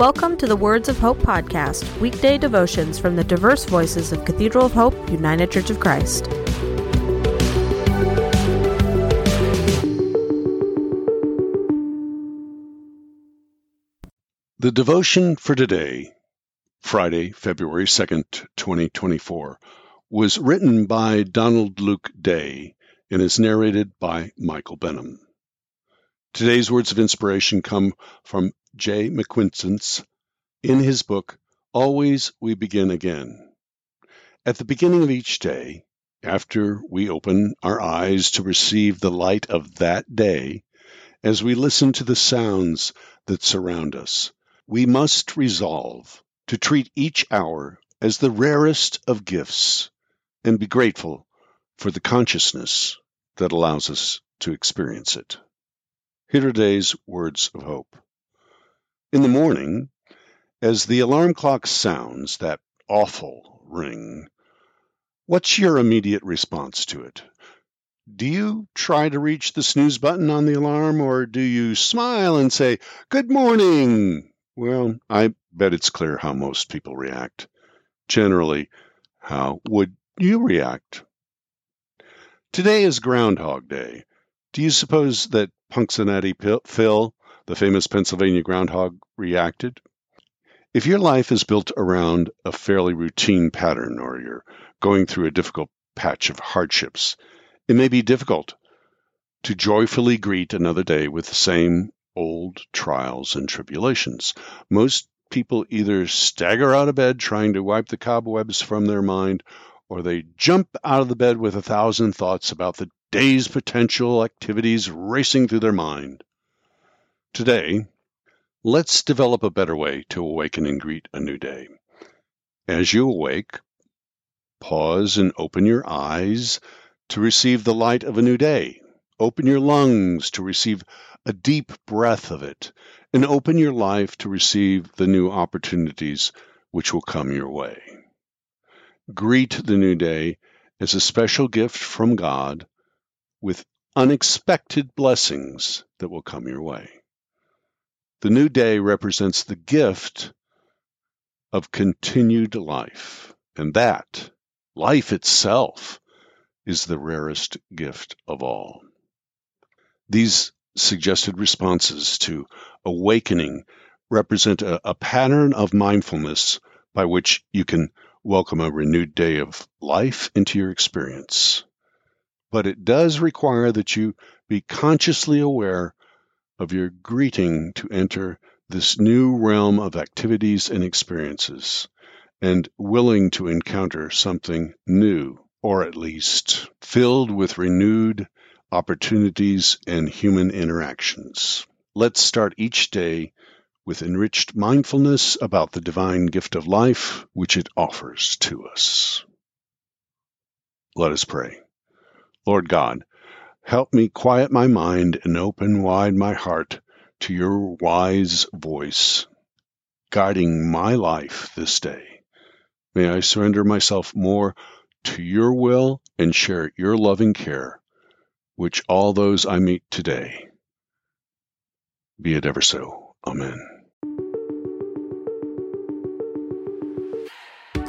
Welcome to the Words of Hope podcast, weekday devotions from the diverse voices of Cathedral of Hope, United Church of Christ. The devotion for today, Friday, February 2nd, 2024, was written by Donald Luke Day and is narrated by Michael Benham. Today's words of inspiration come from J. McQuiston in his book, Always We Begin Again. At the beginning of each day, after we open our eyes to receive the light of that day, as we listen to the sounds that surround us, we must resolve to treat each hour as the rarest of gifts and be grateful for the consciousness that allows us to experience it. Here are today's words of hope. In the morning, as the alarm clock sounds that awful ring, what's your immediate response to it? Do you try to reach the snooze button on the alarm, or do you smile and say, Good morning? Well, I bet it's clear how most people react. Generally, how would you react? Today is Groundhog Day. Do you suppose that Punxsutawney Phil, the famous Pennsylvania groundhog, reacted? If your life is built around a fairly routine pattern or you're going through a difficult patch of hardships, it may be difficult to joyfully greet another day with the same old trials and tribulations. Most people either stagger out of bed trying to wipe the cobwebs from their mind, or they jump out of the bed with a thousand thoughts about the day's potential activities racing through their mind. Today, let's develop a better way to awaken and greet a new day. As you awake, pause and open your eyes to receive the light of a new day. Open your lungs to receive a deep breath of it, and open your life to receive the new opportunities which will come your way. Greet the new day as a special gift from God with unexpected blessings that will come your way. The new day represents the gift of continued life, and that, life itself, is the rarest gift of all. These suggested responses to awakening represent a, a, pattern of mindfulness by which you can welcome a renewed day of life into your experience but it does require that you be consciously aware of your greeting to enter this new realm of activities and experiences and willing to encounter something new, or at least filled with renewed opportunities and human interactions. Let's start each day with enriched mindfulness about the divine gift of life which it offers to us. Let us pray. Lord God, help me quiet my mind and open wide my heart to your wise voice, guiding my life this day. May I surrender myself more to your will and share your loving care, which all those I meet today. Be it ever so. Amen.